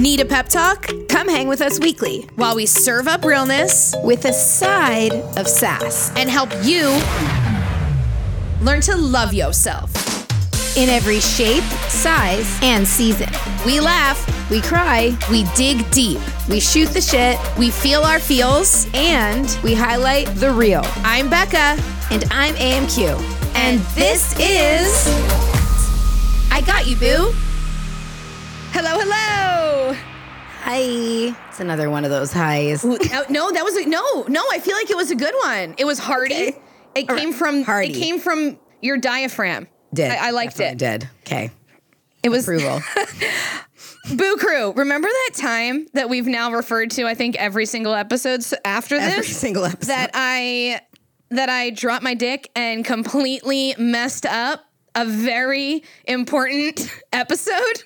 Need a pep talk? Come hang with us weekly while we serve up realness with a side of sass and help you learn to love yourself. In every shape, size, and season. We laugh, we cry, we dig deep, we shoot the shit, we feel our feels, and we highlight the real. I'm Becca. And I'm AMQ. And this is. I got you, boo. Hello, hello. Hi. It's another one of those highs. No, that was a, no, no. I feel like it was a good one. It was hearty. Okay. It came from hearty. It came from your diaphragm. Did I, I liked Definitely it? Did okay. It was approval. Boo Crew, remember that time that we've now referred to, I think, every single episode after this? Every single episode. That I that I dropped my dick and completely messed up a very important episode.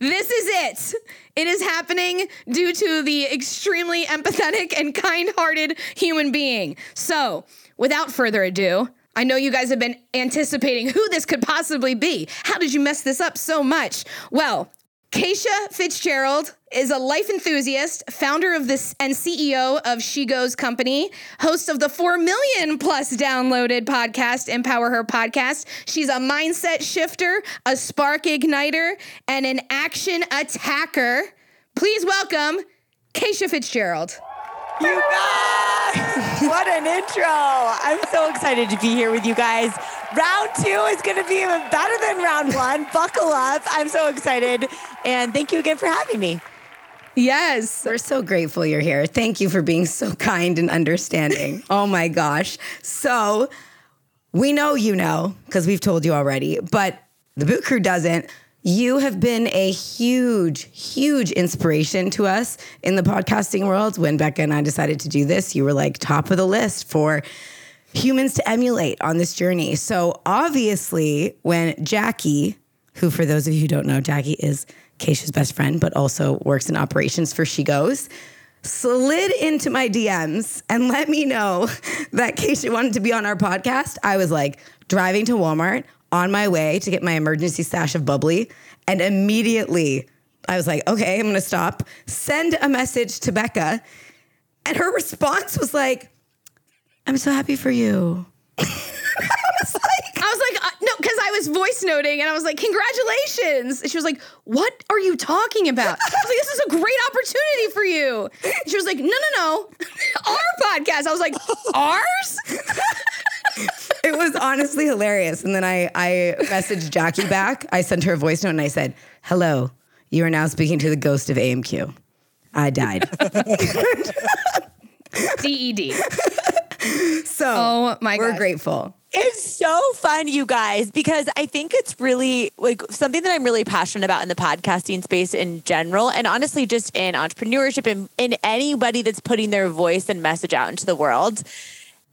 This is it. It is happening due to the extremely empathetic and kind hearted human being. So, without further ado, I know you guys have been anticipating who this could possibly be. How did you mess this up so much? Well, Keisha Fitzgerald is a life enthusiast, founder of this and CEO of She Goes Company, host of the 4 million plus downloaded podcast Empower Her podcast. She's a mindset shifter, a spark igniter, and an action attacker. Please welcome Keisha Fitzgerald. You guys, what an intro. I'm so excited to be here with you guys. Round two is going to be even better than round one. Buckle up. I'm so excited. And thank you again for having me. Yes. We're so grateful you're here. Thank you for being so kind and understanding. oh my gosh. So, we know you know because we've told you already, but the Boo Crew doesn't. You have been a huge, huge inspiration to us in the podcasting world. When Becca and I decided to do this, you were like top of the list for humans to emulate on this journey. So obviously, when Jackie, who for those of you who don't know, Jackie is Keisha's best friend, but also works in operations for She Goes, slid into my DMs and let me know that Keisha wanted to be on our podcast, I was like driving to Walmart on my way to get my emergency stash of bubbly. And immediately I was like, okay, I'm gonna stop, send a message to Becca. And her response was like, I'm so happy for you. I was like, uh, no, because I was voice noting and I was like, congratulations. And she was like, what are you talking about? I was like, this is a great opportunity for you. And she was like, no, no, no, our podcast. I was like, ours? it was honestly hilarious. And then I, I messaged Jackie back. I sent her a voice note and I said, hello, you are now speaking to the ghost of AMQ. I died. DED. So, oh my we're grateful. It's so fun, you guys, because I think it's really like something that I'm really passionate about in the podcasting space in general. And honestly, just in entrepreneurship and in anybody that's putting their voice and message out into the world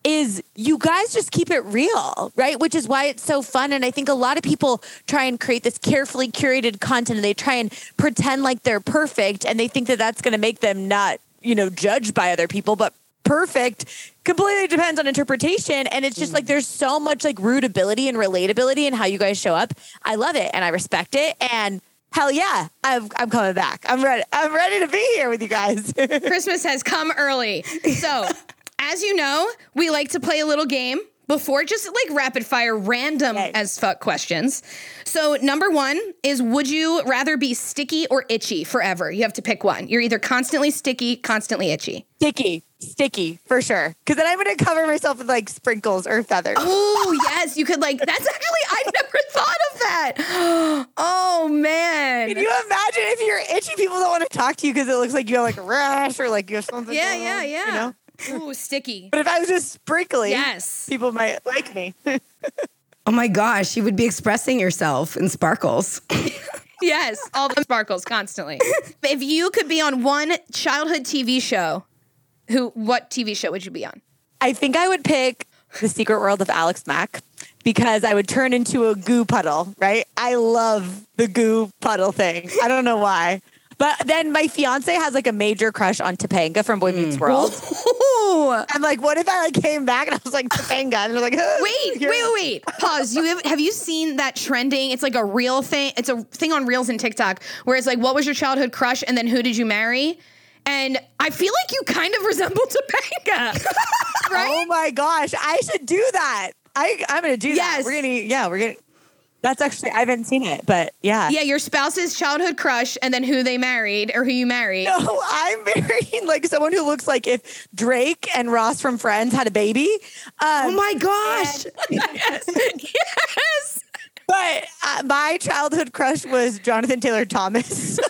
is you guys just keep it real, right? Which is why it's so fun. And I think a lot of people try and create this carefully curated content and they try and pretend like they're perfect and they think that that's going to make them not, you know, judged by other people. But perfect completely depends on interpretation. And it's just like mm. there's so much like rootability and relatability in how you guys show up. I love it and I respect it. And hell yeah, I'm, I'm coming back. I'm ready. I'm ready to be here with you guys. Christmas has come early. So as you know, we like to play a little game before just like rapid fire random as fuck questions. So number 1 is would you rather be sticky or itchy forever? You have to pick one. You're either constantly sticky, constantly itchy. Sticky. Sticky for sure. Cuz then I'm going to cover myself with like sprinkles or feathers. Oh, yes, you could like that's actually I never thought of that. Oh man. Can you imagine if you're itchy people don't want to talk to you cuz it looks like you have like a rash or like you have something Yeah, yeah, yeah. You know? Ooh, sticky. But if I was just sprinkly, yes, people might like me. oh my gosh, you would be expressing yourself in sparkles. yes, all the sparkles constantly. if you could be on one childhood TV show, who what TV show would you be on? I think I would pick The Secret World of Alex Mack because I would turn into a goo puddle, right? I love the goo puddle thing. I don't know why. But then my fiance has like a major crush on Topanga from Boy Meets mm. World. Ooh. I'm like, what if I like came back and I was like Topanga? And they're like, Wait, wait, wait, wait. Pause. You have, have you seen that trending? It's like a real thing. It's a thing on Reels and TikTok where it's like, what was your childhood crush, and then who did you marry? And I feel like you kind of resemble Topanga, right? Oh my gosh, I should do that. I I'm gonna do Yes. that. We're gonna yeah, we're gonna. That's actually I haven't seen it, but yeah. Yeah, your spouse's childhood crush, and then who they married or who you married. No, I'm marrying like someone who looks like if Drake and Ross from Friends had a baby. Um, Oh my gosh. yes, yes. But uh, my childhood crush was Jonathan Taylor Thomas.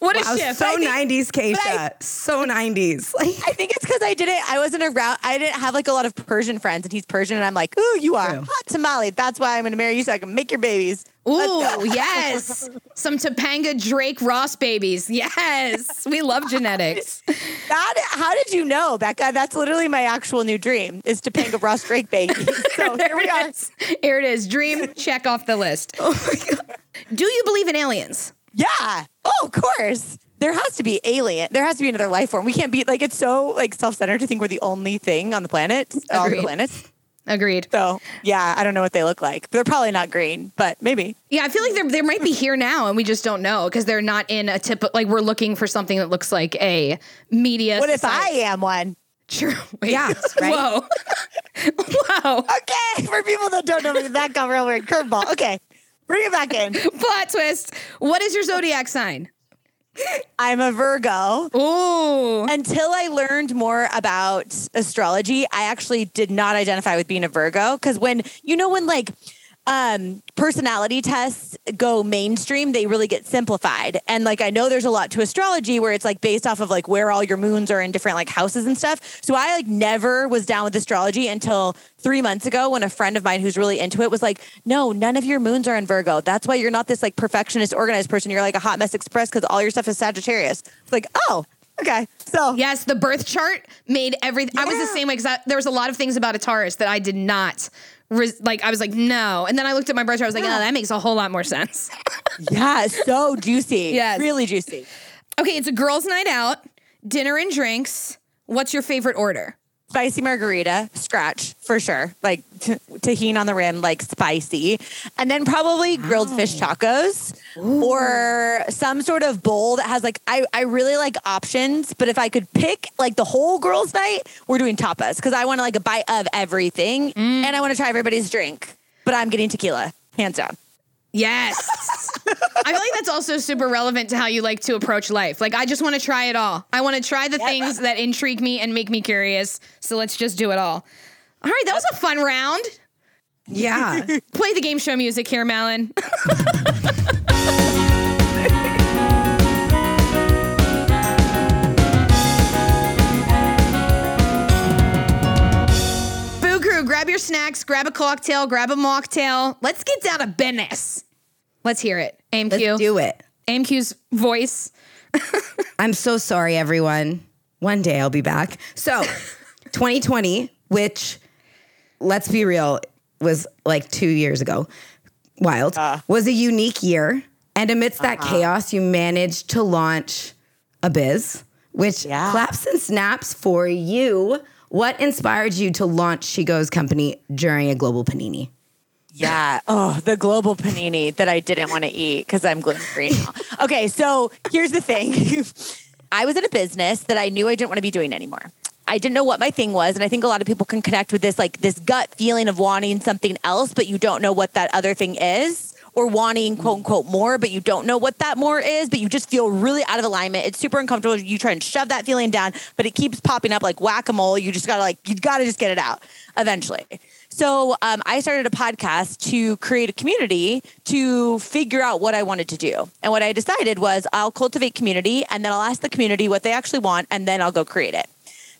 What a Wow, shift. so 90s, Keisha. So 90s. Like, I think it's because I didn't. I wasn't around. I didn't have like a lot of Persian friends, and he's Persian, and I'm like, ooh, you are True. hot tamale. That's why I'm going to marry you, so I can make your babies. Ooh, yes. Some Topanga Drake Ross babies. Yes. We love genetics. That, how did you know, Becca? That's literally my actual new dream is Topanga Ross Drake baby. So here we are. Here it is. Dream check off the list. Oh my God. Do you believe in aliens? Yeah. Oh, of course. There has to be alien. There has to be another life form. We can't be like it's so like self-centered to think we're the only thing on the planet, all the Agreed. Agreed. So yeah, I don't know what they look like. They're probably not green, but maybe. Yeah, I feel like they're, they might be here now and we just don't know because they're not in a tip. Like we're looking for something that looks like a media. What if I am one? True. Wait. Yeah, right? Whoa. Whoa. Okay, for people that don't know me, that got real weird. Curveball. Okay, bring it back in. Plot twist. What is your zodiac sign? I'm a Virgo. Ooh. Until I learned more about astrology, I actually did not identify with being a Virgo because when you know when like um personality tests go mainstream, they really get simplified. And like I know there's a lot to astrology where it's like based off of like where all your moons are in different like houses and stuff. So I like never was down with astrology until 3 months ago when a friend of mine who's really into it was like, "No, none of your moons are in Virgo. That's why you're not this like perfectionist organized person. You're like a hot mess express cuz all your stuff is Sagittarius." It's like, "Oh, okay." So Yes, the birth chart made everything. I was the same way because there was a lot of things about a Taurus that I did not. Res- like I was like no, and then I looked at my birth chart. I was like, oh, Yeah. oh, that makes a whole lot more sense. Yeah, so juicy. Yes. Really juicy. okay, it's a girls' night out, dinner and drinks. What's your favorite order? Spicy margarita, scratch for sure. Like t- Tajín on the rim, like spicy. And then probably grilled fish tacos or some sort of bowl that has like, I, I really like options, but if I could pick like the whole girls' night, we're doing tapas because I want to like a bite of everything mm. and I want to try everybody's drink. But I'm getting tequila, hands down. Yes. I feel like that's also super relevant to how you like to approach life. Like, I just want to try it all. I want to try the things that intrigue me and make me curious. So let's just do it all. All right, that was a fun round. yeah. Play the game show music here, Malin. Crew, grab your snacks, grab a cocktail, grab a mocktail. Let's get down to business. Let's hear it. AMQ. Let's do it. AMQ's voice. I'm so sorry, everyone. One day I'll be back. So, 2020, which, let's be real, was like two years ago, wild, ah. was a unique year. And amidst that uh-huh. chaos, you managed to launch a biz, which Yeah. claps and snaps for you. What inspired you to launch She Goes Company during a global panini? Yeah. Oh, the global panini that I didn't want to eat because I'm gluten free now. Okay, so here's the thing. I was in a business that I knew I didn't want to be doing anymore. I didn't know what my thing was, and I think a lot of people can connect with this like this gut feeling of wanting something else, but you don't know what that other thing is. Or wanting quote unquote more, but you don't know what that more is, but you just feel really out of alignment. It's super uncomfortable. You try and shove that feeling down, but it keeps popping up like whack a mole. You just gotta like, you gotta just get it out eventually. So um, I started a podcast to create a community to figure out what I wanted to do. And what I decided was I'll cultivate community and then I'll ask the community what they actually want and then I'll go create it.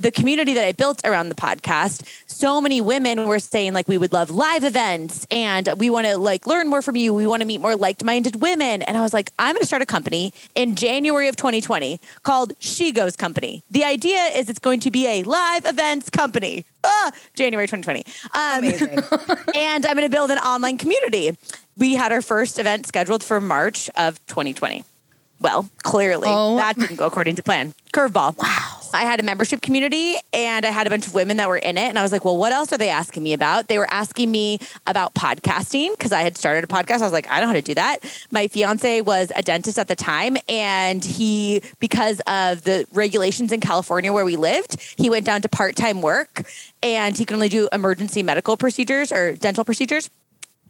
The community that I built around the podcast, so many women were saying like we would love live events and we want to like learn more from you. We want to meet more like-minded women. And I was like, I'm going to start a company in January of 2020 called She Goes Company. The idea is it's going to be a live events company. Ah, January 2020. Um, and I'm going to build an online community. We had our first event scheduled for March of 2020. Well, clearly Oh. that didn't go according to plan. Curveball. Wow. I had a membership community and I had a bunch of women that were in it. And I was like, well, what else are they asking me about? They were asking me about podcasting because I had started a podcast. I was like, I don't know how to do that. My fiance was a dentist at the time. And he, because of the regulations in California where we lived, he went down to part time work and he could only do emergency medical procedures or dental procedures.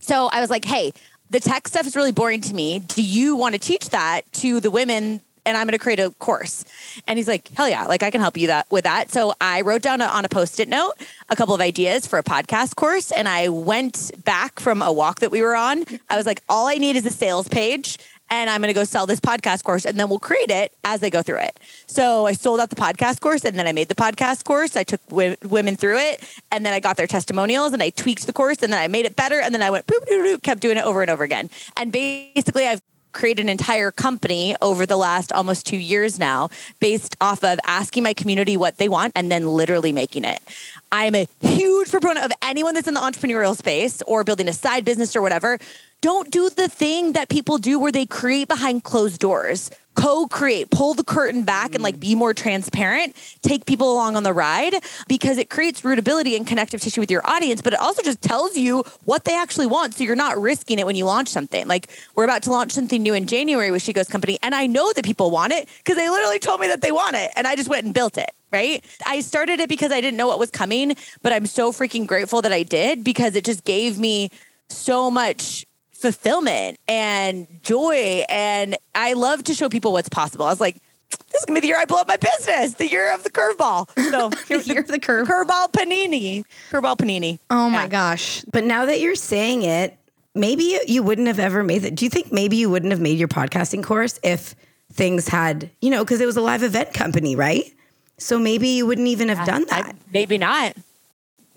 So I was like, hey, the tech stuff is really boring to me. Do you want to teach that to the women? And I'm going to create a course. And he's like, hell yeah, like I can help you that with that. So I wrote down a, on a post-it note a couple of ideas for a podcast course. And I went back from a walk that we were on. I was like, all I need is a sales page and I'm going to go sell this podcast course and then we'll create it as they go through it. So I sold out the podcast course and then I made the podcast course. I took w- women through it and then I got their testimonials and I tweaked the course and then I made it better and then I went boop, boop, boop, kept doing it over and over again. And basically I've created an entire company over the last almost two years now based off of asking my community what they want and then literally making it. I'm a huge proponent of anyone that's in the entrepreneurial space or building a side business or whatever. Don't do the thing that people do where they create behind closed doors. Co-create, pull the curtain back and like be more transparent, take people along on the ride because it creates rootability and connective tissue with your audience, but it also just tells you what they actually want. So you're not risking it when you launch something. Like we're about to launch something new in January with She Goes Company, and I know that people want it because they literally told me that they want it, and I just went and built it right? I started it because I didn't know what was coming, but I'm so freaking grateful that I did because it just gave me so much fulfillment and joy. And I love to show people what's possible. I was like, this is gonna be the year I blow up my business, the year of the curveball. So The year of the curve. curveball panini. Curveball panini. Oh my Yeah. gosh. But now that you're saying it, maybe you- wouldn't have ever made it. Do you think maybe you wouldn't have made your podcasting course if things had, you know, because it was a live event company, right? So maybe you wouldn't even have done I- that. maybe not.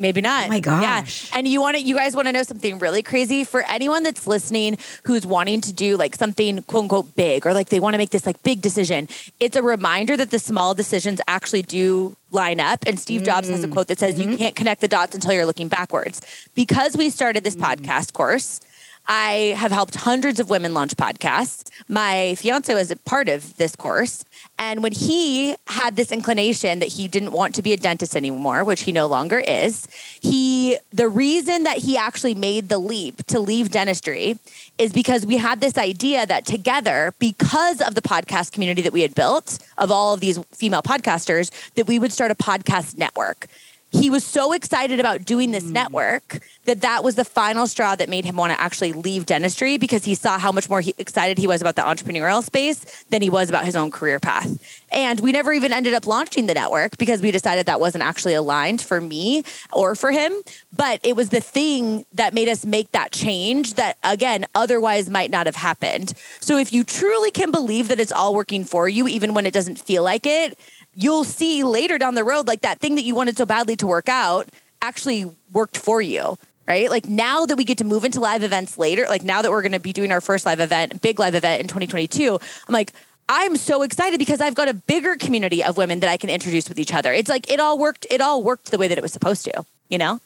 Maybe not. Oh my gosh. Yeah. And you want to, you guys want to know something really crazy for anyone that's listening who's wanting to do like something quote unquote big or like they want to make this like big decision. It's a reminder that the small decisions actually do line up. And Steve Jobs has a mm. quote that says, You mm-hmm. can't connect the dots until you're looking backwards. Because we started this mm-hmm. podcast course, I have helped hundreds of women launch podcasts. My fiance was a part of this course. And when he had this inclination that he didn't want to be a dentist anymore, which he no longer is, he the reason that he actually made the leap to leave dentistry is because we had this idea that together, because of the podcast community that we had built of all of these female podcasters, that we would start a podcast network he was so excited about doing this mm. network that that was the final straw that made him want to actually leave dentistry because he saw how much more he, excited he was about the entrepreneurial space than he was about his own career path. And we never even ended up launching the network because we decided that wasn't actually aligned for me or for him. But it was the thing that made us make that change that, again, otherwise might not have happened. So if you truly can believe that it's all working for you, even when it doesn't feel like it, you'll see later down the road, like that thing that you wanted so badly to work out actually worked for you. Right. Like now that we get to move into live events later, like now that we're going to be doing our first live event, big live event in 2022, I'm like, I'm so excited because I've got a bigger community of women that I can introduce with each other. It's like it all worked. It all worked the way that it was supposed to, you know?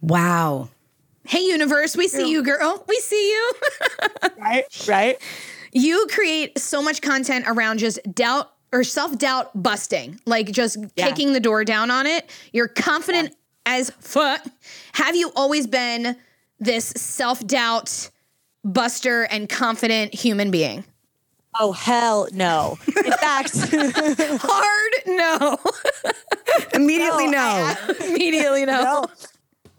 Wow. Hey, universe, we see you, girl. We see you. Right. Right. you create so much content around just doubt or self doubt busting, like just Yeah. kicking the door down on it. You're confident as fuck. Have you always been this self doubt buster and confident human being? Oh, hell no. In fact, Hard no. Immediately no. I- Immediately no. No.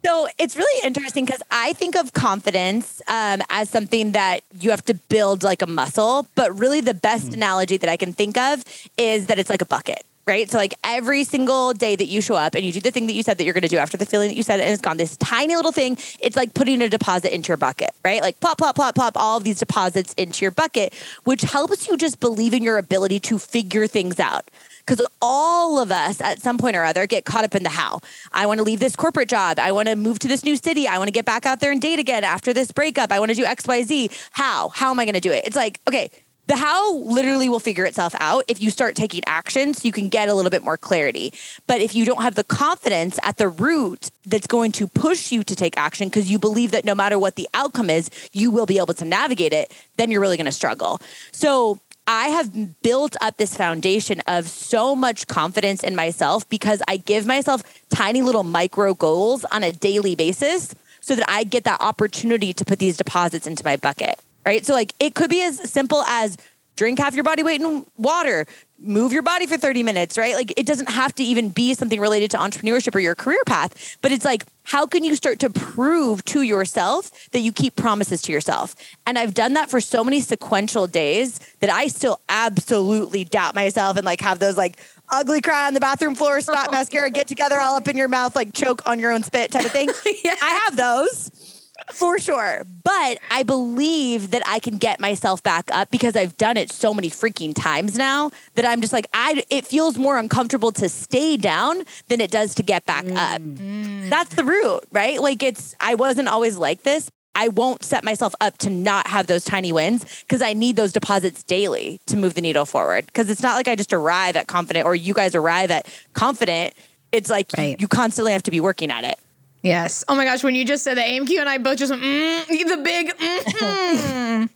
So it's really interesting because I think of confidence um, as something that you have to build like a muscle. But really, the best analogy that I can think of is that it's like a bucket. Right. So, like every single day that you show up and you do the thing that you said that you're going to do after the feeling that you said it and it's gone, this tiny little thing, it's like putting a deposit into your bucket, right? Like plop, plop, plop, plop, all of these deposits into your bucket, which helps you just believe in your ability to figure things out. Because all of us at some point or other get caught up in the how. I want to leave this corporate job. I want to move to this new city. I want to get back out there and date again after this breakup. I want to do XYZ. How? How am I going to do it? It's like, okay, the how literally will figure itself out if you start taking action so you can get a little bit more clarity. But if you don't have the confidence at the root that's going to push you to take action because you believe that no matter what the outcome is, you will be able to navigate it, then you're really going to struggle. So I have built up this foundation of so much confidence in myself because I give myself tiny little micro goals on a daily basis so that I get that opportunity to put these deposits into my bucket. Right. So, like, it could be as simple as drink half your body weight in water, move your body for 30 minutes, right? Like it doesn't have to even be something related to entrepreneurship or your career path, but it's like, how can you start to prove to yourself that you keep promises to yourself? And I've done that for so many sequential days that I still absolutely doubt myself and like have those like ugly cry on the bathroom floor, spot mascara, get together all up in your mouth, like choke on your own spit type of thing. yeah. I have those for sure. But I believe that I can get myself back up because I've done it so many freaking times now that I'm just like I it feels more uncomfortable to stay down than it does to get back mm. up. That's the root, right? Like it's I wasn't always like this. I won't set myself up to not have those tiny wins because I need those deposits daily to move the needle forward. Because it's not like I just arrive at confident or you guys arrive at confident. It's like right. you, you constantly have to be working at it. Yes. Oh my gosh, when you just said the AMQ and I both just went, mm, the big, mm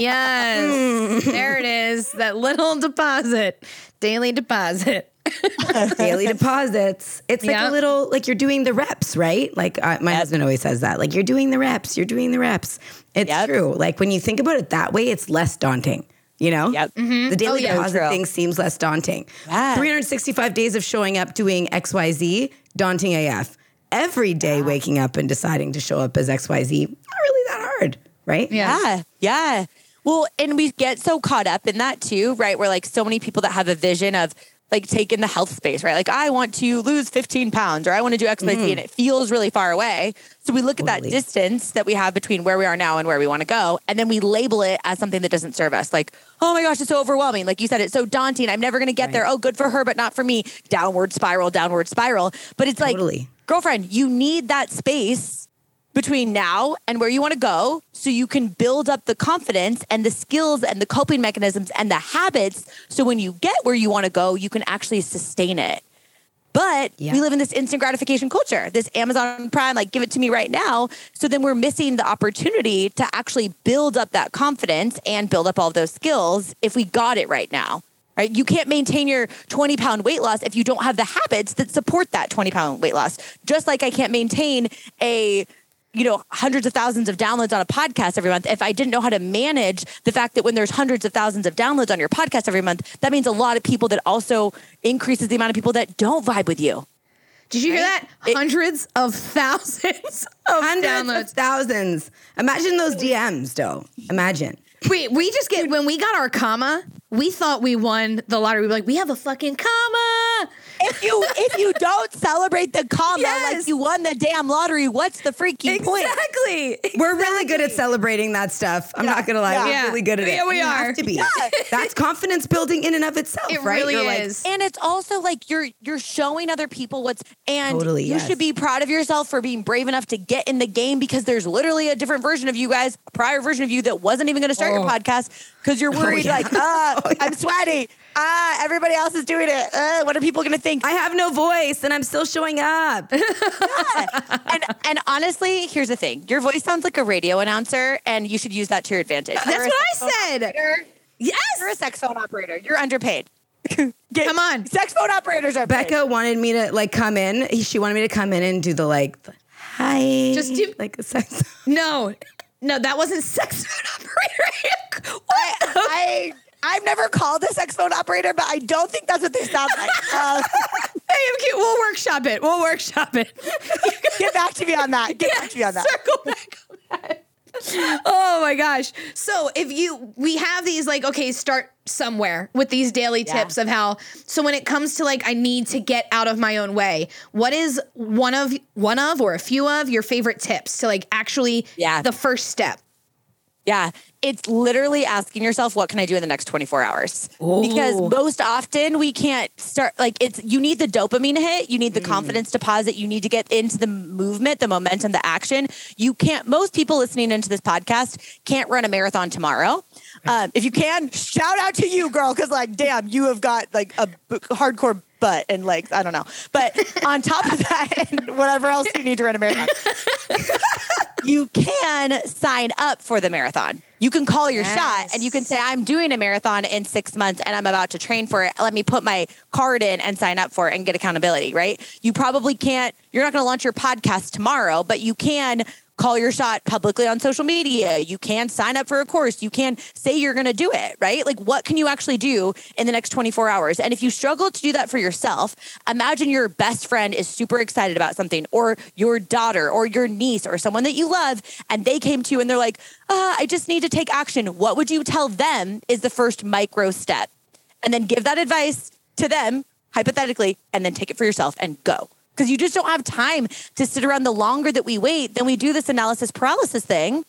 yes. there it is. That little deposit, daily deposit. daily deposits. It's like yep. a little, like you're doing the reps, right? Like uh, my yep. husband always says that. Like you're doing the reps, you're doing the reps. It's yep. true. Like when you think about it that way, it's less daunting. You know, yep. Mm-hmm. the daily oh, yeah, deposit thing seems less daunting. Yeah. 365 days of showing up doing XYZ, daunting AF every day yeah. waking up and deciding to show up as XYZ, not really that hard, right? Yeah. yeah. Yeah. Well, and we get so caught up in that too, right? We're like so many people that have a vision of like take in the health space, right? Like I want to lose 15 pounds or I want to do XYZ mm-hmm. and it feels really far away. So we look totally. at that distance that we have between where we are now and where we want to go. And then we label it as something that doesn't serve us. Like, oh my gosh, it's so overwhelming. Like you said, it's so daunting. I'm never going to get right. there. Oh, good for her, but not for me. Downward spiral, downward spiral. But it's totally. like, girlfriend, you need that space between now and where you want to go so you can build up the confidence and the skills and the coping mechanisms and the habits so when you get where you want to go you can actually sustain it but yeah. we live in this instant gratification culture this amazon prime like give it to me right now so then we're missing the opportunity to actually build up that confidence and build up all those skills if we got it right now right? You can't maintain your 20 pound weight loss if you don't have the habits that support that 20 pound weight loss. Just like I can't maintain a you know hundreds of thousands of downloads on a podcast every month if i didn't know how to manage the fact that when there's hundreds of thousands of downloads on your podcast every month that means a lot of people that also increases the amount of people that don't vibe with you did you right? hear that? It, hundreds of thousands of hundreds downloads. of thousands. Imagine those DMs, though. Imagine. Wait, we just get when we got our comma, we thought we won the lottery. We were like, we have a fucking comma if you if you don't celebrate the comma yes. like you won the damn lottery, what's the freaking exactly. point? Exactly. We're really good at celebrating that stuff. I'm yeah. not gonna lie. Yeah. We're really good at it. Yeah, we are. Have to be. Yeah. That's confidence building in and of itself. It right? really you're is. Like, and it's also like you're you're showing other people what's and totally, you yes. should be proud of yourself for being brave enough to get in the game because there's literally a different version of you guys, a prior version of you that wasn't even gonna start oh. your podcast because you're worried oh, like, ah, oh, I'm sweaty ah, everybody else is doing it. Uh, what are people going to think? I have no voice and I'm still showing up. yeah. and, and honestly, here's the thing your voice sounds like a radio announcer, and you should use that to your advantage. That's what I said. Operator. Yes. You're a sex phone operator. You're underpaid. Get, come on. Sex phone operators are Becca paid. wanted me to like come in. She wanted me to come in and do the like, the, hi. Just do like a sex. No, no, that wasn't sex phone operator. what? I, I I've never called a sex phone operator, but I don't think that's what they sound like. Uh, hey, we'll workshop it. We'll workshop it. Get back to me on that. Get yeah, back to me on that. Circle back on that. oh my gosh. So if you we have these like okay, start somewhere with these daily yeah. tips of how so when it comes to like I need to get out of my own way, what is one of one of or a few of your favorite tips to like actually yeah. the first step? Yeah it's literally asking yourself, what can I do in the next 24 hours? Ooh. Because most often we can't start, like, it's you need the dopamine hit, you need the mm. confidence deposit, you need to get into the movement, the momentum, the action. You can't, most people listening into this podcast can't run a marathon tomorrow. Um, if you can, shout out to you, girl, because like, damn, you have got like a b- hardcore butt and legs. I don't know, but on top of that, and whatever else you need to run a marathon, you can sign up for the marathon. You can call your shot and you can say, I'm doing a marathon in six months and I'm about to train for it. Let me put my card in and sign up for it and get accountability, right? You probably can't, you're not going to launch your podcast tomorrow, but you can call your shot publicly on social media. You can sign up for a course. You can say you're going to do it, right? Like, what can you actually do in the next 24 hours? And if you struggle to do that for yourself, imagine your best friend is super excited about something, or your daughter, or your niece, or someone that you love, and they came to you and they're like, uh, I just need to take action. What would you tell them is the first micro step? And then give that advice to them, hypothetically, and then take it for yourself and go because you just don't have time to sit around the longer that we wait then we do this analysis paralysis thing.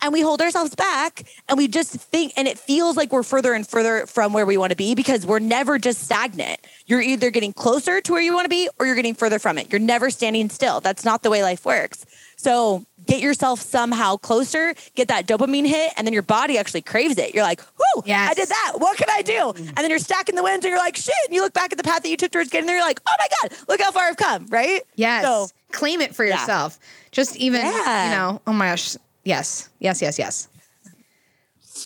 And we hold ourselves back and we just think and it feels like we're further and further from where we want to be because we're never just stagnant. You're either getting closer to where you want to be or you're getting further from it. You're never standing still. That's not the way life works so get yourself somehow closer, get that dopamine hit, and then your body actually craves it. You're like, whoo, Yes. I did that. What can I do? Mm-hmm. And then you're stacking the wins and you're like, shit. And you look back at the path that you took towards getting there, you're like, oh my God, look how far I've come, right? Yes. So Claim it for Yeah. yourself. Just even, Yeah. you know, oh my gosh. Yes. Yes, yes, yes.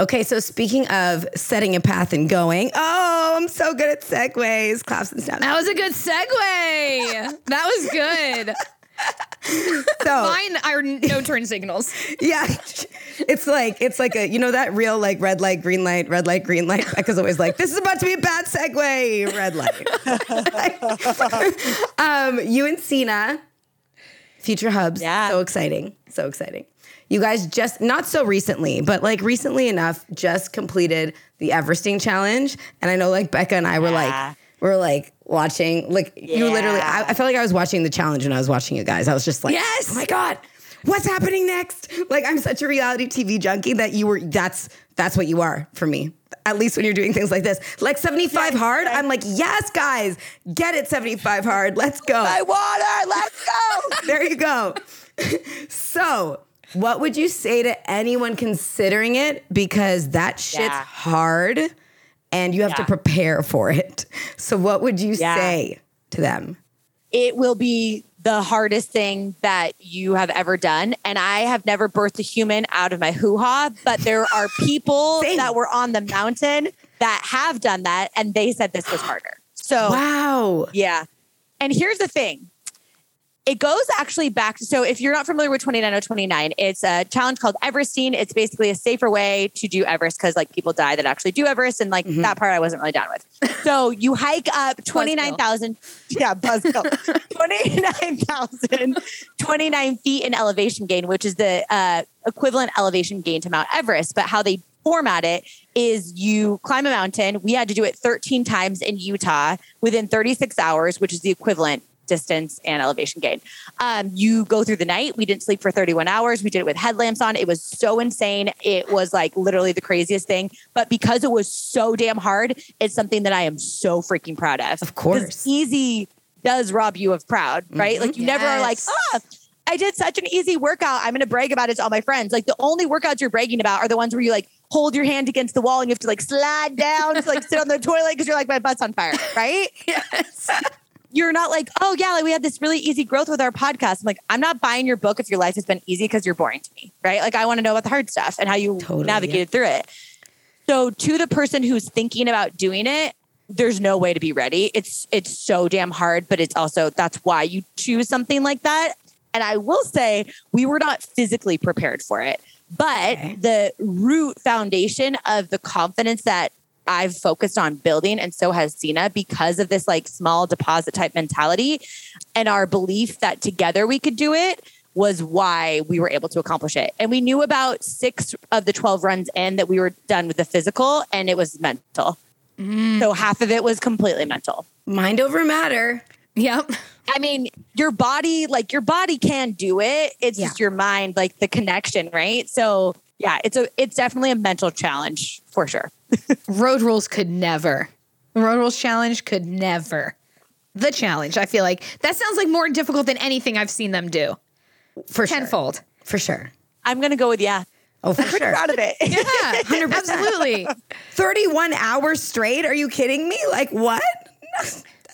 Okay, so speaking of setting a path and going, oh, I'm so good at segues, claps and snaps. That was a good segue. that was good. So Mine are no turn signals. yeah, it's like it's like a you know that real like red light, green light, red light, green light. Becca's always like, this is about to be a bad segue, red light. um, you and Cena, future hubs, Yeah. so exciting, so exciting. You guys just not so recently, but like recently enough, just completed the Everesting challenge, and I know like Becca and I were Yeah. like. We are like watching, like you literally. I, I felt like I was watching the challenge when I was watching you guys. I was just like, Yes! oh my god, what's happening next? Like I'm such a reality TV junkie that you were. That's that's what you are for me. At least when you're doing things like this, like 75 hard. I'm like, yes, guys, get it 75 hard. Let's go. My water, let's go. There you go. so, what would you say to anyone considering it? Because that shit's Yeah. hard and you have to prepare for it. So, what would you Yeah. say to them? it will be the hardest thing that you have ever done. And I have never birthed a human out of my hoo ha, but there are people that were on the mountain that have done that. And they said this was harder. So, Wow. yeah. And here's the thing. It goes actually back. So, if you're not familiar with 29029, it's a challenge called Everesting. It's basically a safer way to do Everest because, like, people die that actually do Everest. And, like, that part I wasn't really down with. So, you hike up 29,000. Yeah, buzzkill. 29,000, 29 feet in elevation gain, which is the uh, equivalent elevation gain to Mount Everest. But how they format it is you climb a mountain. We had to do it 13 times in Utah within 36 hours, which is the equivalent distance and elevation gain. Um, you go through the night. We didn't sleep for 31 hours. We did it with headlamps on. It was so insane. It was like literally the craziest thing. But because it was so damn hard, it's something that I am so freaking proud of. Of course. Easy does rob you of proud, right? Like you never are like, Yes. ah, I did such an easy workout. I'm going to brag about it to all my friends. Like the only workouts you're bragging about are the ones where you like hold your hand against the wall and you have to like slide down to like sit on the toilet because you're like, my butt's on fire, right? Yes. You're not like, oh yeah, like we had this really easy growth with our podcast. I'm like, I'm not buying your book if your life has been easy because you're boring to me, right? Like I want to know about the hard stuff and how you Totally, navigated through it. So to the person who's thinking about doing it, there's no way to be ready. It's it's so damn hard, but it's also that's why you choose something like that. And I will say we were not physically prepared for it. But Okay. the root foundation of the confidence that I've focused on building, and so has Cena, because of this like small deposit type mentality and our belief that together we could do it was why we were able to accomplish it. And we knew about six of the 12 runs in that we were done with the physical, and it was mental. Mm. So half of it was completely mental. Mind over matter. Yep. I mean, your body, like your body can do it. It's just your mind, like the connection, right? So yeah, it's a it's definitely a mental challenge for sure. Road rules could never. Road rules challenge could never. The challenge, I feel like that sounds like more difficult than anything I've seen them do. For sure. Tenfold. For sure. I'm gonna go with yeah. Oh, for sure. Proud of it. Yeah, 100%. absolutely. 31 hours straight? Are you kidding me? Like what?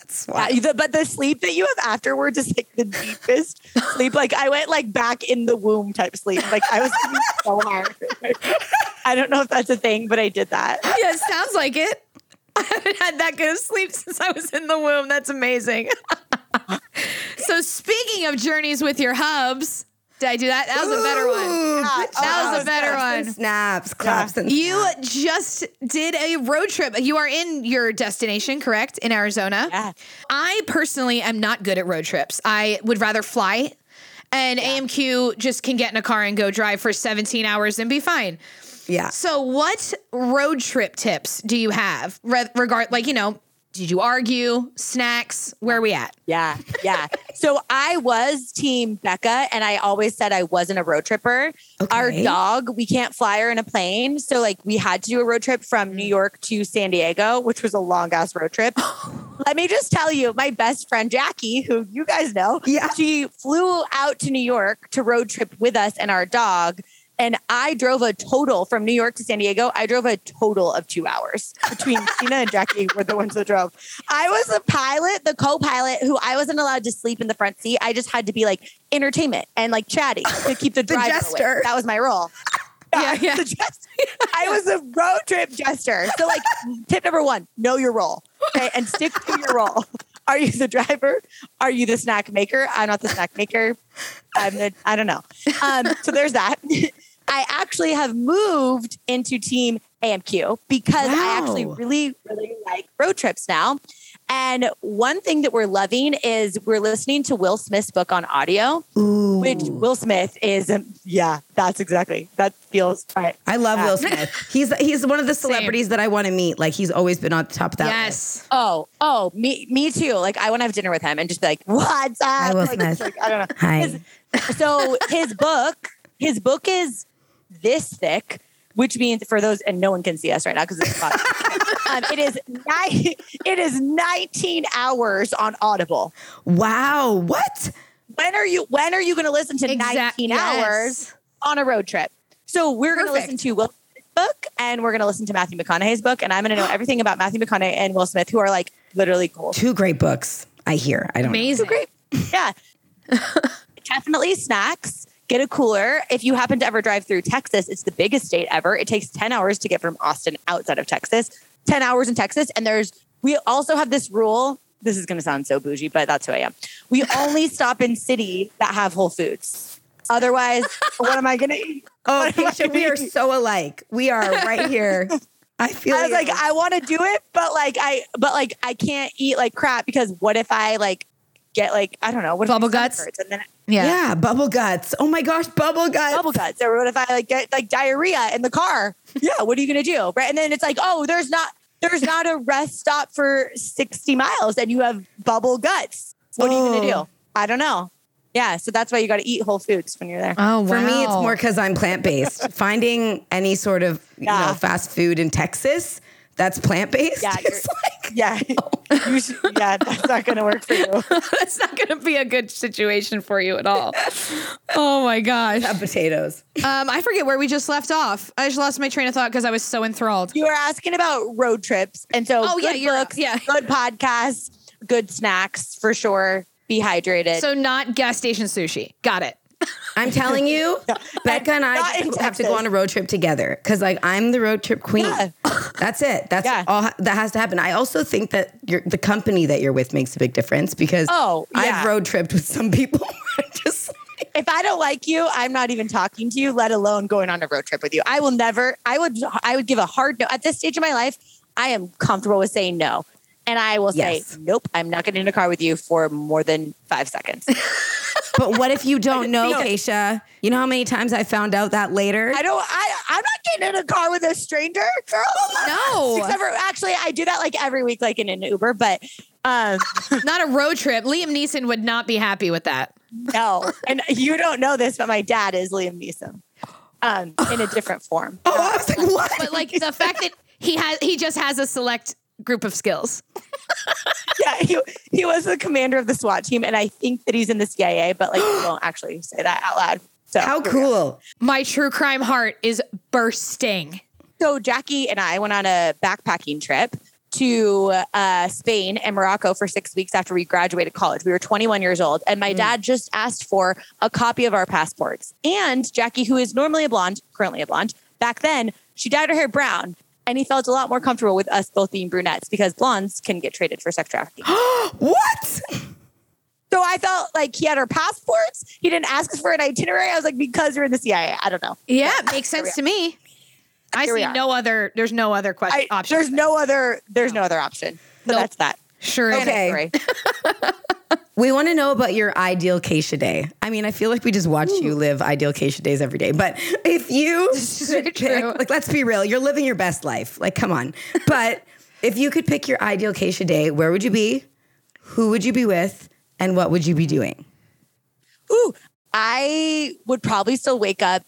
That's why. Uh, the- but the sleep that you have afterwards is like the deepest sleep. Like I went like back in the womb type sleep. Like I was so hard. I don't know if that's a thing, but I did that. Yeah, it sounds like it. I haven't had that good of sleep since I was in the womb. That's amazing. so speaking of journeys with your hubs, did I do that? That was a better one. Ooh, Yeah, good that was a better Claps and one. Snaps, claps, and snaps. You just did a road trip. You are in your destination, correct? In Arizona. Yeah. I personally am not good at road trips. I would rather fly. And AMQ just can get in a car and go drive for 17 hours and be fine. Yeah. So, what road trip tips do you have? Re- regard, like, you know, did you argue? Snacks? Where are we at? Yeah, yeah. So I was team Becca, and I always said I wasn't a road tripper. Our dog, we can't fly her in a plane, so like we had to do a road trip from New York to San Diego, which was a long ass road trip. Let me just tell you, my best friend Jackie, who you guys know, Yeah. she flew out to New York to road trip with us and our dog. And I drove a total from New York to San Diego. I drove a total of two hours between Tina and Jackie were the ones that drove. I was the pilot, the co-pilot, who I wasn't allowed to sleep in the front seat. I just had to be like entertainment and like chatty to keep the, The driver jester. awake. That was my role. Yeah, yeah. jester. I was a road trip jester. So like tip number one, know your role. Okay. And stick to your role. Are you the driver? Are you the snack maker? I'm not the snack maker. I'm the I don't know. Um, so there's that. I actually have moved into team AMQ because I actually really, really like road trips now. And one thing that we're loving is we're listening to Will Smith's book on audio, Ooh. which Will Smith is, um, yeah, that's exactly, that feels right. I love Yeah. Will Smith. He's he's one of the celebrities that I want to meet. Like he's always been on top of that. list. yes. Oh, oh, me, me too. Like I want to have dinner with him and just be like, "What's up?" Hi, Will Like, Smith. like, I don't know. Hi. His- so his book, his book is this thick, which means for those, and no one can see us right now because it's um, it is nine. It is nineteen hours on Audible. Wow. What? When are you? When are you going to listen to Exact- nineteen yes. hours on a road trip? So we're going to listen to Will Smith's book and we're going to listen to Matthew McConaughey's book, and I'm going to know everything about Matthew McConaughey and Will Smith, who are like literally cool. Two great books. I hear. I don't. know. Amazing. Great. Yeah. Definitely snacks. Get a cooler. If you happen to ever drive through Texas, it's the biggest state ever. It takes 10 hours to get from Austin outside of Texas. 10 hours in Texas. And there's, we also have this rule. This is going to sound so bougie, but that's who I am. We only stop in cities that have Whole Foods. Otherwise, what am I going to eat? Oh, What am I Keisha, we are so alike. We are right here. I feel I was like. I want to do it, but like, I, but like, I can't eat like crap because what if I like get like, I don't know, what if Bubble guts? and then Yeah. yeah. bubble guts. Oh my gosh, bubble guts. bubble guts or what if I like get like diarrhea in the car? Yeah, what are you gonna do? Right. And then it's like, oh, there's not there's not a rest stop for 60 miles and you have bubble guts. What are you gonna Oh. do? I don't know. Yeah, so that's why you gotta eat whole foods when you're there. Oh, wow. For me, it's more because I'm plant based. Finding any sort of you know fast food in Texas that's plant based. Yeah, like yeah. You should, yeah, that's not gonna work for you. That's not going to be a good situation for you at all. Oh my gosh. Um, potatoes. I forget where we just left off. I just lost my train of thought because I was so enthralled. You were asking about road trips. And so Oh, yeah, you're- books, yeah. good podcasts, good snacks for sure. Be hydrated. So not gas station sushi. Got it. I'm telling you, Becca and I have to go on a road trip together because, like, I'm the road trip queen. Yeah. That's it. That's Yeah. all that has to happen. I also think that your the company that you're with makes a big difference because Oh, yeah. I've road tripped with some people. just like, if I don't like you, I'm not even talking to you, let alone going on a road trip with you. I will never, I would, I would give a hard no. At this stage of my life, I am comfortable with saying no. And I will Yes. say, nope, I'm not getting in a car with you for more than five seconds. but what if you don't know, No. Keisha? You know how many times I found out that later? I don't, I, I'm not getting in a car with a stranger, girl. No. Except for, actually, I do that like every week, like in an Uber, but um, Not a road trip. Liam Neeson would not be happy with that. no. And you don't know this, but my dad is Liam Neeson um, in a different form. oh, I was like, what? But like the fact that he has he just has a select group of skills. yeah, he, he was the commander of the SWAT team, and I think that he's in the CIA, but like, we won't actually say that out loud. So How here we are. cool. My true crime heart is bursting. So Jackie and I went on a backpacking trip to uh, Spain and Morocco for six weeks after we graduated college. We were 21 years old, and my dad just asked for a copy of our passports. And Jackie, who is normally a blonde, currently a blonde, back then she dyed her hair brown, and he felt a lot more comfortable with us both being brunettes because blondes can get traded for sex trafficking. What? so I felt like he had our passports. He didn't ask us for an itinerary. I was like, because you're in the CIA. I don't know. Yeah, it makes sense to me. I Here see no other. There's no other question I, option. there's no other. There's no other option. So Nope. that's that. sure. is. Okay. We want to know about your ideal Keisha day. I mean, I feel like we just watch you live ideal Keisha days every day. But if you could true. like, let's be real, you're living your best life. Like, come on. But if you could pick your ideal Keisha day, where would you be? Who would you be with? And what would you be doing? Ooh, I would probably still wake up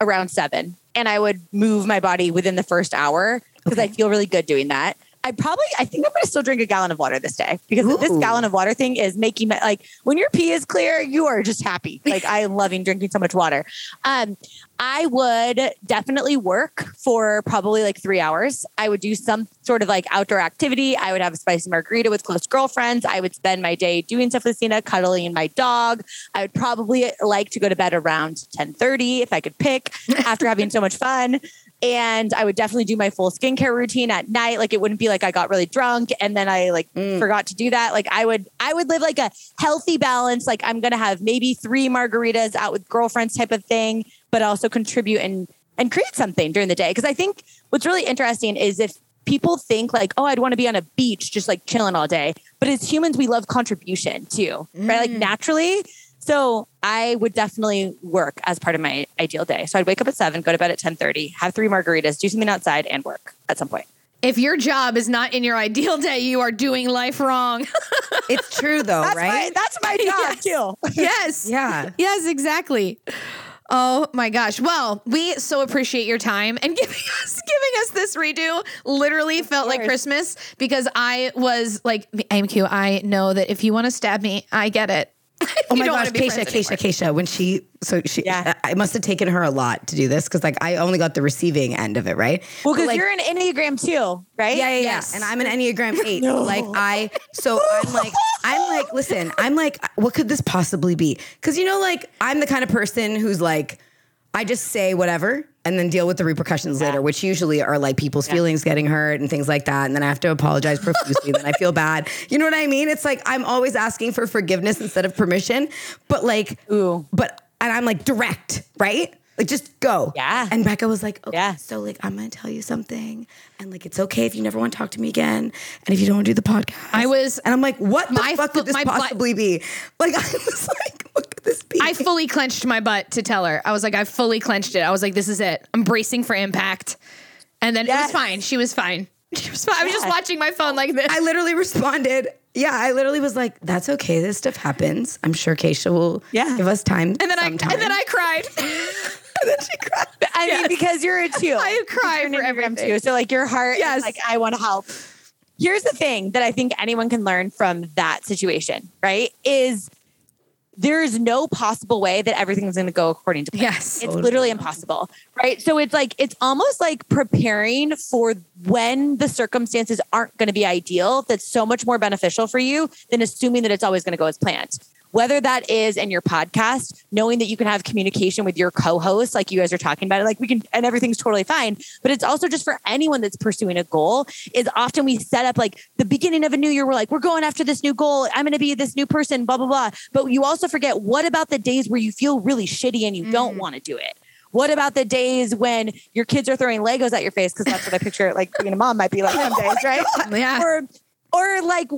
around seven and I would move my body within the first hour because I feel really good doing that. I probably, I think I'm going to still drink a gallon of water this day because this gallon of water thing is making me like when your pee is clear, you are just happy. Like I am loving drinking so much water. Um, I would definitely work for probably like three hours. I would do some sort of like outdoor activity. I would have a spicy margarita with close girlfriends. I would spend my day doing stuff with Cena, cuddling my dog. I would probably like to go to bed around 1030 if I could pick after having so much fun. And I would definitely do my full skincare routine at night. Like it wouldn't be like I got really drunk and then I like mm. forgot to do that. Like I would, I would live like a healthy balance. Like I'm gonna have maybe three margaritas out with girlfriends type of thing, but also contribute and and create something during the day. Because I think what's really interesting is if people think like, oh, I'd want to be on a beach just like chilling all day. But as humans, we love contribution too, right? Like mm. naturally. So I would definitely work as part of my ideal day. So I'd wake up at seven, go to bed at ten thirty, have three margaritas, do something outside, and work at some point. If your job is not in your ideal day, you are doing life wrong. It's true, though, That's right? my that's my job Yes. too. yes. Yeah. Yes, exactly. Oh my gosh. Well, we so appreciate your time and giving us giving us this redo. Literally felt like. Christmas because I was like, AMQ, I know that if you want to stab me, I get it. Oh my gosh, Keisha, Keisha, Keisha. When she, so she, Yeah. I must have taken her a lot to do this because, like, I only got the receiving end of it, right? Well, because like, you're an Enneagram too, right? Yeah, yeah, Yes. yeah. And I'm an Enneagram eight. Like I, so I'm like, I'm like, listen, I'm like, what could this possibly be? Because you know, like, I'm the kind of person who's like, I just say whatever and then deal with the repercussions later, which usually are like people's feelings getting hurt and things like that. And then I have to apologize profusely. then I feel bad. You know what I mean? It's like I'm always asking for forgiveness instead of permission. But like, Ooh. but and I'm like direct, right? Like just go. Yeah. And Becca was like, okay, Yeah. so like I'm gonna tell you something. And like it's okay if you never want to talk to me again. And if you don't want to do the podcast. I was- and I'm like, what the my fuck fo- could this possibly be? Like I was like, what could this be? I fully clenched my butt to tell her. I was like, I fully clenched it. I was like, this is it. I'm bracing for impact. And then it was fine. She was fine. She was fine. I was just watching my phone like this. I literally responded, yeah, I literally was like, that's okay. This stuff happens. I'm sure Keisha will Yeah. give us time. and then I sometime. and then I cried. and then she cried. I mean, because you're a two. I cry You're an for everything. two. So like your heart Yes. is like, I want to help. Here's the thing that I think anyone can learn from that situation, right? Is there's no possible way that everything's going to go according to plan. Yes. It's literally impossible, right? So it's like, it's almost like preparing for when the circumstances aren't going to be ideal, that's so much more beneficial for you than assuming that it's always going to go as planned. Whether that is in your podcast, knowing that you can have communication with your co-host, like you guys are talking about it, like we can, and everything's totally fine. But it's also just for anyone that's pursuing a goal. Is often we set up like the beginning of a new year, we're like, we're going after this new goal. I'm going to be this new person, blah blah blah. But you also forget what about the days where you feel really shitty and you don't mm-hmm. want to do it. What about the days when your kids are throwing Legos at your face? Because that's what I picture like being a mom might be like some days, right? Yeah. Or or like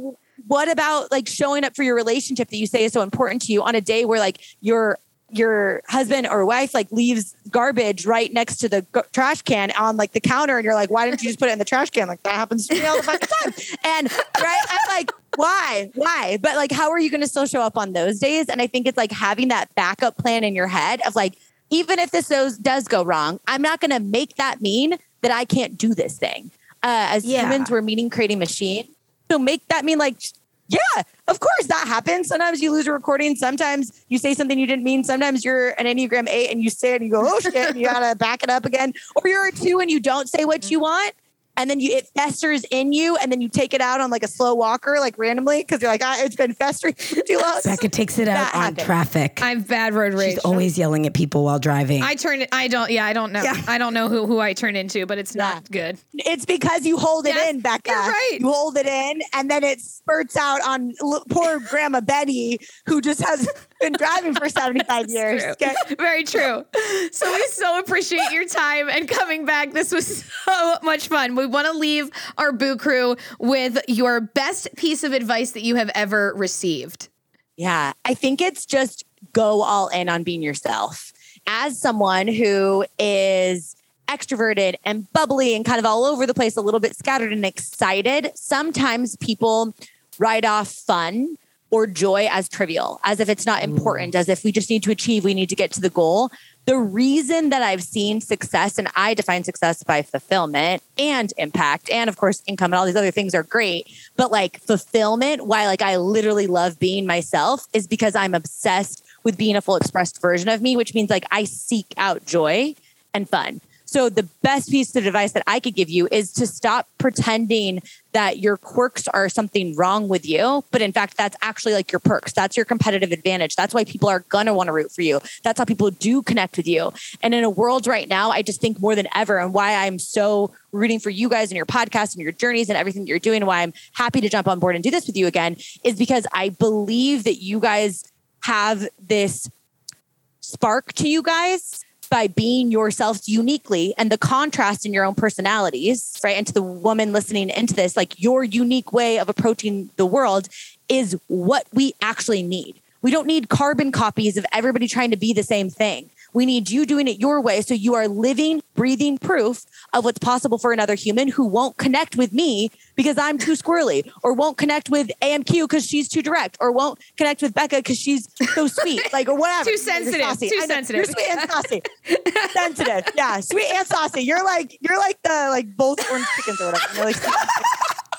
what about like showing up for your relationship that you say is so important to you on a day where like your your husband or wife like leaves garbage right next to the g- trash can on like the counter and you're like why didn't you just put it in the trash can? Like that happens to me all the fucking time. And right i'm like why? Why? But like how are you going to still show up on those days? And i think it's like having that backup plan in your head of like even if this does, does go wrong i'm not going to make that mean that i can't do this thing. Uh, as Yeah. humans we're meaning creating machine so make that mean like Yeah, of course that happens. Sometimes you lose a recording. Sometimes you say something you didn't mean. Sometimes you're an Enneagram eight and you say it and you go, oh shit, and you gotta back it up again. Or you're a two and you don't say what you want. And then you it festers in you, and then you take it out on like a slow walker, like randomly, because you're like, ah, it's been festering for too long. Becca takes it out That on happens. traffic. I have bad road rage. She's always yelling at people while driving. I turn it. I don't. Yeah, I don't know. Yeah. I don't know who, who I turn into, but it's not good. It's because you hold it Yes, in, Becca. you're right. You hold it in, and then it spurts out on l- poor Grandma Betty, who just has been driving for 75 years. True. Okay. Very true. So we so appreciate your time and coming back. This was so much fun. We want to leave our boo crew with your best piece of advice that you have ever received. Yeah, I think it's just go all in on being yourself. As someone who is extroverted and bubbly and kind of all over the place, a little bit scattered and excited, sometimes people write off fun or joy as trivial, as if it's not important, as if we just need to achieve, we need to get to the goal. The reason that I've seen success, and I define success by fulfillment and impact, and of course, income and all these other things are great, but like fulfillment, why like I literally love being myself, is because I'm obsessed with being a full expressed version of me, which means like I seek out joy and fun. So the best piece of advice that I could give you is to stop pretending that your quirks are something wrong with you, but in fact that's actually like your perks. That's your competitive advantage. That's why people are going to want to root for you. That's how people do connect with you. And in a world right now, I just think more than ever and why I'm so rooting for you guys and your podcast and your journeys and everything that you're doing why I'm happy to jump on board and do this with you again is because I believe that you guys have this spark to you guys by being yourselves uniquely and the contrast in your own personalities, right? And to the woman listening into this, like your unique way of approaching the world is what we actually need. We don't need carbon copies of everybody trying to be the same thing. We need you doing it your way. So you are living, breathing proof of what's possible for another human who won't connect with me because I'm too squirrely, or won't connect with AMQ because she's too direct, or won't connect with Becca because she's so sweet, like, or whatever. Too sensitive, too sensitive. You're sweet and saucy. sensitive. Yeah, sweet and saucy. You're like, you're like the like both orange chickens or whatever. Like,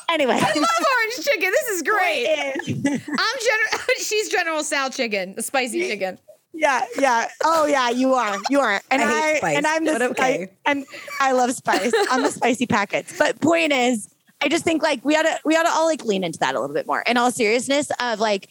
anyway. I love orange chicken. This is great. I'm General. She's General Sal chicken, the spicy chicken. Yeah, yeah. Oh, yeah. You are. You are. And I I, and I'm the okay. spi- and I love spice. I'm the spicy packets. But point is, I just think like we ought to we ought to all like lean into that a little bit more. In all seriousness, of like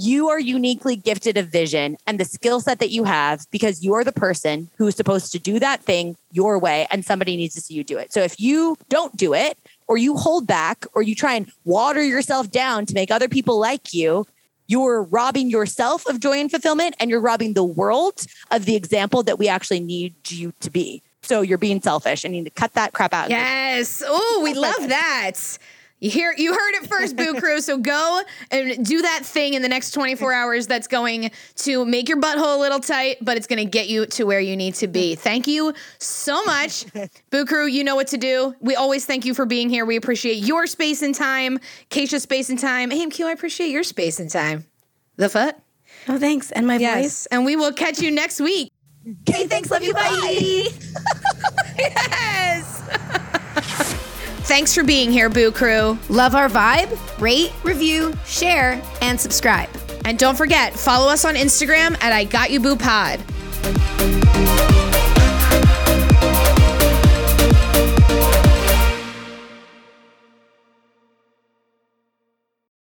you are uniquely gifted of vision and the skill set that you have because you're the person who is supposed to do that thing your way and somebody needs to see you do it. So if you don't do it or you hold back or you try and water yourself down to make other people like you, you're robbing yourself of joy and fulfillment and you're robbing the world of the example that we actually need you to be. So you're being selfish and you need to cut that crap out. Yes. Oh, we love that. You hear you heard it first, Boo Crew. So go and do that thing in the next 24 hours that's going to make your butthole a little tight, but it's going to get you to where you need to be. Thank you so much. Boo Crew, you know what to do. We always thank you for being here. We appreciate your space and time, Keisha's space and time. AMQ, I appreciate your space and time. The foot? oh, thanks. And my Yes. voice. And we will catch you next week. Okay, thanks. Love you. Bye. Yes. Thanks for being here, Boo Crew. Love our vibe? Rate, review, share, and subscribe. And don't forget, follow us on Instagram at I Got You Boo Pod.